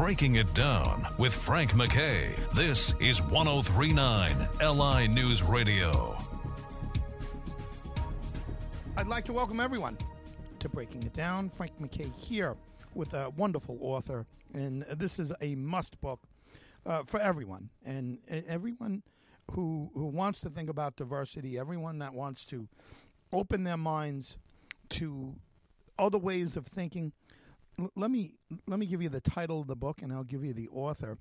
Breaking It Down with Frank MacKay. This is 1039 LI News Radio. I'd like to welcome everyone to Breaking It Down. Frank MacKay here with a wonderful author, and this is a must book uh, for everyone and everyone who who wants to think about diversity, everyone that wants to open their minds to other ways of thinking. L- let me let me give you the title of the book, and I'll give you the author.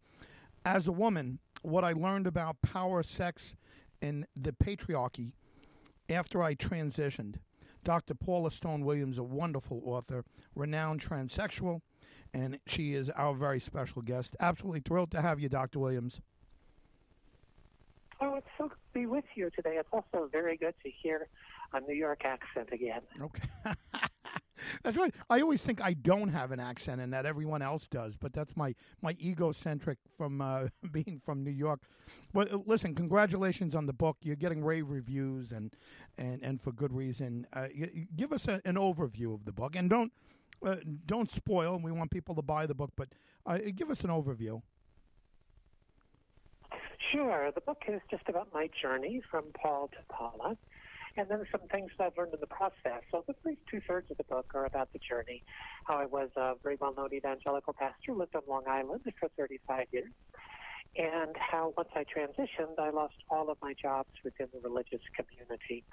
As a woman, what I learned about power, sex, and the patriarchy after I transitioned. Dr. Paula Stone Williams, a wonderful author, renowned transsexual, and she is our very special guest. Absolutely thrilled to have you, Dr. Williams. Oh, it's so good to be with you today. It's also very good to hear a New York accent again. Okay. that's right. I always think I don't have an accent and that everyone else does, but that's my, my egocentric from uh, being from New York. But uh, listen, congratulations on the book. You're getting rave reviews and, and, and for good reason. Uh, give us a, an overview of the book and don't uh, don't spoil. We want people to buy the book, but uh, give us an overview. Sure. The book is just about my journey from Paul to Paula, and then some things that I've learned in the process. So the first two thirds of the book are about the journey, how I was a very well known evangelical pastor, lived on Long Island for 35 years, and how once I transitioned, I lost all of my jobs within the religious community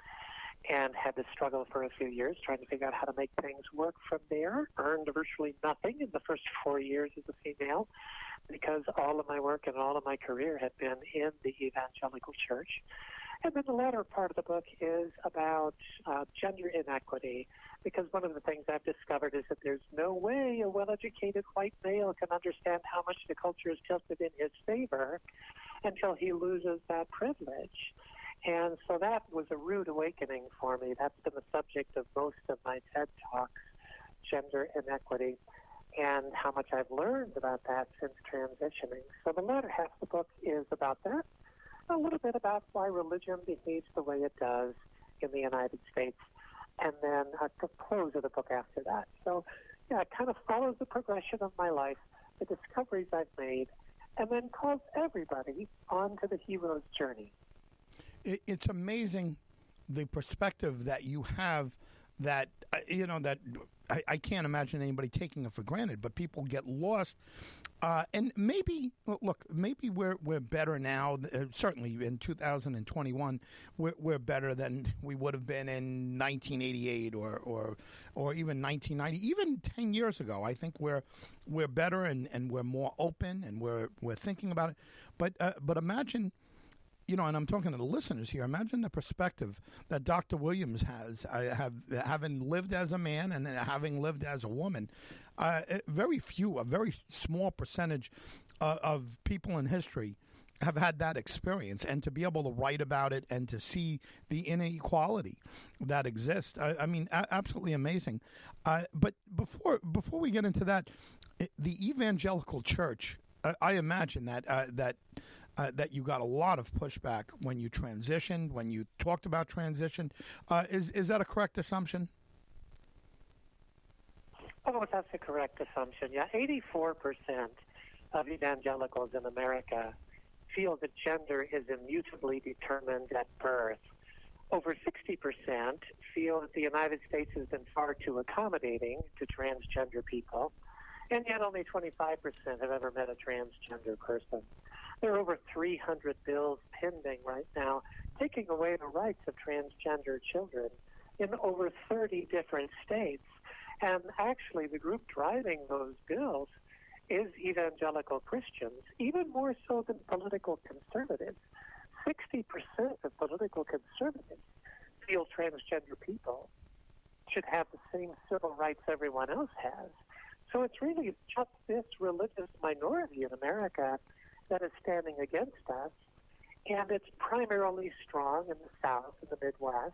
and had to struggle for a few years trying to figure out how to make things work from there. Earned virtually nothing in the first four years as a female because all of my work and all of my career had been in the evangelical church. And then the latter part of the book is about uh, gender inequity, because one of the things I've discovered is that there's no way a well educated white male can understand how much the culture is tilted in his favor until he loses that privilege. And so that was a rude awakening for me. That's been the subject of most of my TED Talks, gender inequity, and how much I've learned about that since transitioning. So the latter half of the book is about that, a little bit about why religion behaves the way it does in the United States, and then at the close of the book after that. So, yeah, it kind of follows the progression of my life, the discoveries I've made, and then calls everybody onto the hero's journey it's amazing the perspective that you have that uh, you know that I, I, can't imagine anybody taking it for granted, but people get lost. Uh, and maybe look, maybe we're we're better now. Uh, certainly in 2021, we're, we're better than we would have been in 1988 or or or even 1990, even 10 years ago. I think we're we're better and, and we're more open and we're we're thinking about it. But uh, but imagine you know, and I'm talking to the listeners here. Imagine the perspective that Dr. Williams has, uh, have having lived as a man and having lived as a woman. Uh, very few, a very small percentage uh, of people in history have had that experience, and to be able to write about it and to see the inequality that exists. I, I mean, a- absolutely amazing. Uh, but before before we get into that, the evangelical church. I imagine that uh, that uh, that you got a lot of pushback when you transitioned, when you talked about transition. Uh, is is that a correct assumption? Oh, that's a correct assumption. Yeah, 84% of evangelicals in America feel that gender is immutably determined at birth. Over 60% feel that the United States has been far too accommodating to transgender people, and yet only 25% have ever met a transgender person. There are over 300 bills pending right now taking away the rights of transgender children in over 30 different states. And actually, the group driving those bills is evangelical Christians, even more so than political conservatives. 60% of political conservatives feel transgender people should have the same civil rights everyone else has. So it's really just this religious minority in America that is standing against us, and it's primarily strong in the South and the Midwest.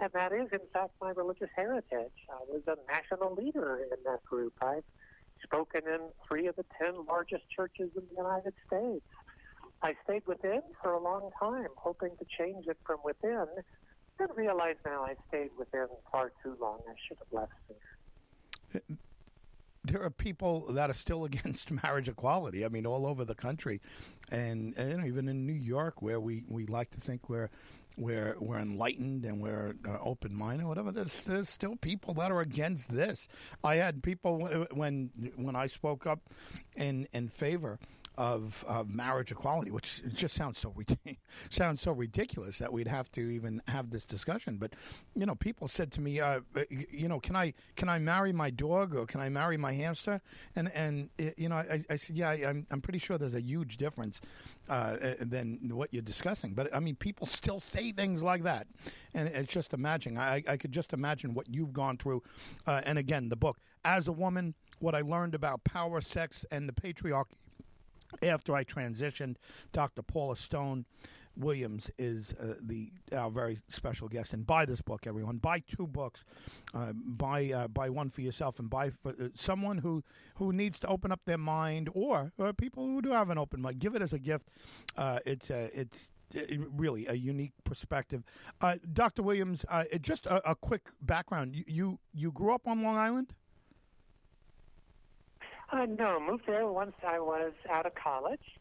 And that is, in fact, my religious heritage. I was a national leader in that group. I've spoken in three of the ten largest churches in the United States. I stayed within for a long time, hoping to change it from within, and realize now I stayed within far too long. I should have left sooner. There are people that are still against marriage equality. I mean, all over the country, and, and even in New York, where we, we like to think we're we're we're enlightened and we're uh, open minded, whatever. There's, there's still people that are against this. I had people when when I spoke up in in favor of, of marriage equality, which just sounds so sounds so ridiculous that we'd have to even have this discussion. But you know, people said to me, uh, you know, can I can I marry my dog or can I marry my hamster? And and you know, I, I said, yeah, I'm I'm pretty sure there's a huge difference uh, than what you're discussing. But I mean, people still say things like that, and it's just imagine. I I could just imagine what you've gone through. Uh, and again, the book as a woman. What I learned about power, sex, and the patriarchy after I transitioned, Dr. Paula Stone Williams is uh, the our very special guest. And buy this book, everyone. Buy two books. Uh, buy uh, buy one for yourself, and buy for uh, someone who who needs to open up their mind, or uh, people who do have an open mind. Give it as a gift. Uh, it's it's really a unique perspective. Dr. Williams, just a, a, quick background. You, you you grew up on Long Island. Uh, no, moved there once I was out of college,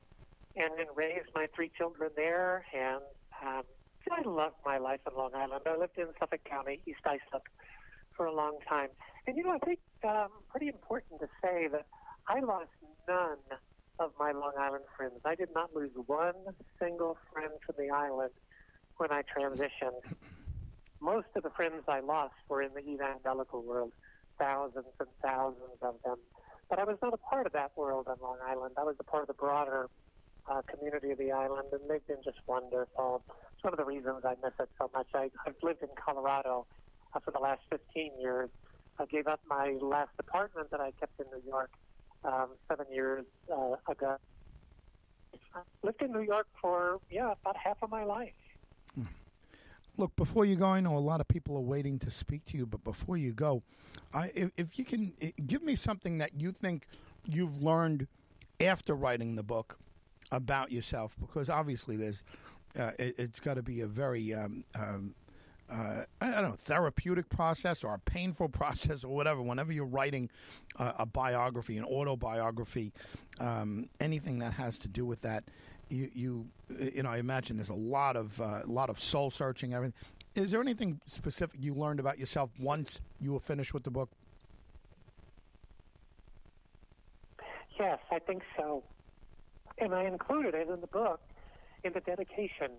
and then raised my three children there. And um, I loved my life in Long Island. I lived in Suffolk County, East Islip, for a long time. And you know, I think um, pretty important to say that I lost none of my Long Island friends. I did not lose one single friend from the island when I transitioned. Most of the friends I lost were in the evangelical world, thousands and thousands of them. But I was not a part of that world on Long Island. I was a part of the broader uh, community of the island, and they've been just wonderful. It's one of the reasons I miss it so much. I, I've lived in Colorado uh, for the last 15 years. I gave up my last apartment that I kept in New York um, seven years uh, ago. I lived in New York for, yeah, about half of my life. Look, before you go, I know a lot of people are waiting to speak to you, but before you go, I, if, if you can give me something that you think you've learned after writing the book about yourself, because obviously there's, uh, it, has got to be a very, um, um, uh, I don't know, therapeutic process or a painful process or whatever. Whenever you're writing a biography, an autobiography, um, anything that has to do with that, you you you know I imagine there's a lot of uh, a lot of soul searching everything. Is there anything specific you learned about yourself once you were finished with the book? Yes, I think so. And I included it in the book in the dedication.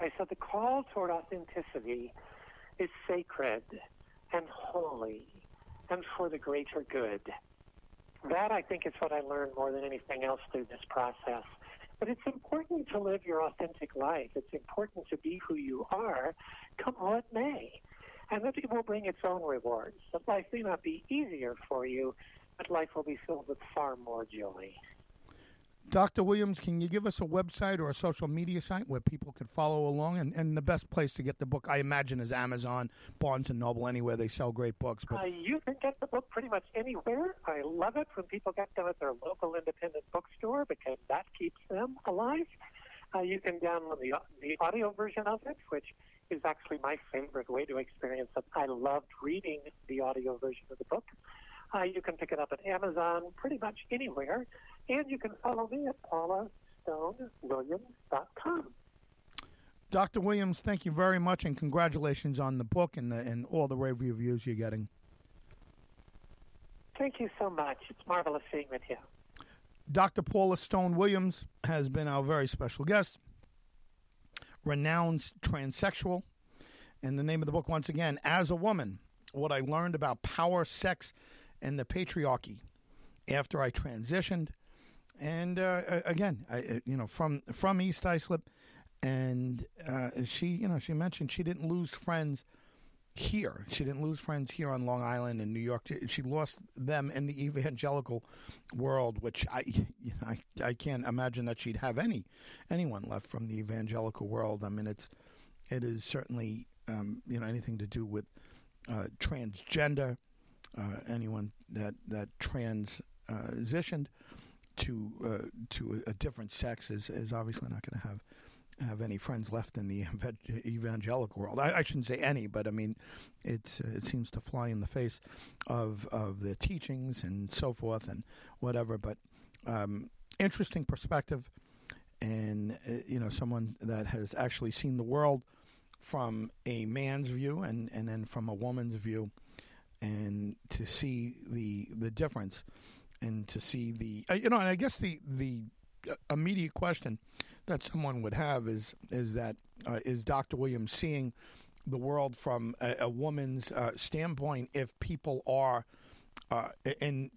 I said the call toward authenticity is sacred and holy and for the greater good. That, I think, is what I learned more than anything else through this process. But it's important to live your authentic life. It's important to be who you are, come what may. And that it will bring its own rewards. That life may not be easier for you, but life will be filled with far more joy. Dr. Williams, can you give us a website or a social media site where people could follow along? And, and the best place to get the book, I imagine, is Amazon, Barnes and Noble, anywhere they sell great books. But uh, you can get the book pretty much anywhere. I love it when people get them at their local independent bookstore because that keeps them alive. Uh, you can download the the audio version of it, which is actually my favorite way to experience it. I loved reading the audio version of the book. Uh, you can pick it up at Amazon, pretty much anywhere. And you can follow me at paulastonewilliams.com. Dr. Williams, thank you very much, and congratulations on the book and, the, and all the rave reviews you're getting. Thank you so much. It's marvelous being with you. Dr. Paula Stone Williams has been our very special guest, renowned transsexual. And the name of the book, once again, As a Woman What I Learned About Power, Sex, and the Patriarchy After I Transitioned and uh, again, I, uh, you know, from from East Islip, and uh, she, you know, she mentioned she didn't lose friends here. She didn't lose friends here on Long Island in New York. She lost them in the evangelical world, which I, you know, I, I can't imagine that she'd have any anyone left from the evangelical world. I mean, it's it is certainly um, you know anything to do with uh, transgender, uh, anyone that that transitioned to uh, to a, a, different sex is, is obviously not going to have have any friends left in the evangelical world. I, I shouldn't say any, but I mean, it's uh, it seems to fly in the face of of the teachings and so forth and whatever. But um, interesting perspective, and uh, you know, someone that has actually seen the world from a man's view and and then from a woman's view, and to see the the difference, and to see the uh, you know, and I guess the the immediate question that someone would have is is that uh, is Dr. Williams seeing the world from a, a woman's uh, standpoint if people are uh, and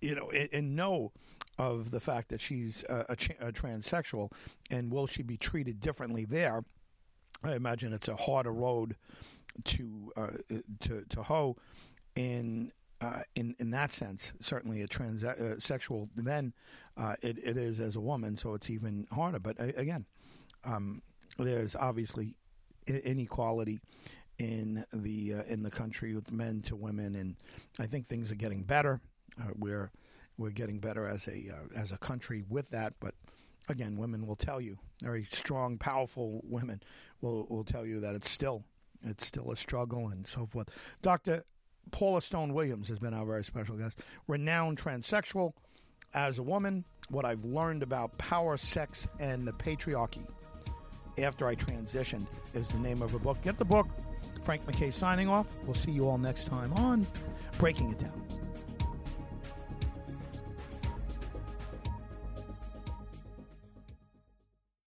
you know and, know of the fact that she's a, a, a, transsexual and will she be treated differently there I imagine it's a harder road to uh, to to hoe in uh, in in that sense, certainly a transsexual, uh, then uh, it, it is as a woman, so it's even harder. But again, um, there's obviously inequality in the uh, in the country with men to women, and I think things are getting better. Uh, we're we're getting better as a uh, as a country with that, but again, women will tell you very strong, powerful women will will tell you that it's still it's still a struggle and so forth. Doctor Paula Stone Williams has been our very special guest. Renowned transsexual. As a woman, what I've learned about power, sex, and the patriarchy after I transitioned is the name of her book. Get the book. Frank MacKay signing off. We'll see you all next time on Breaking It Down.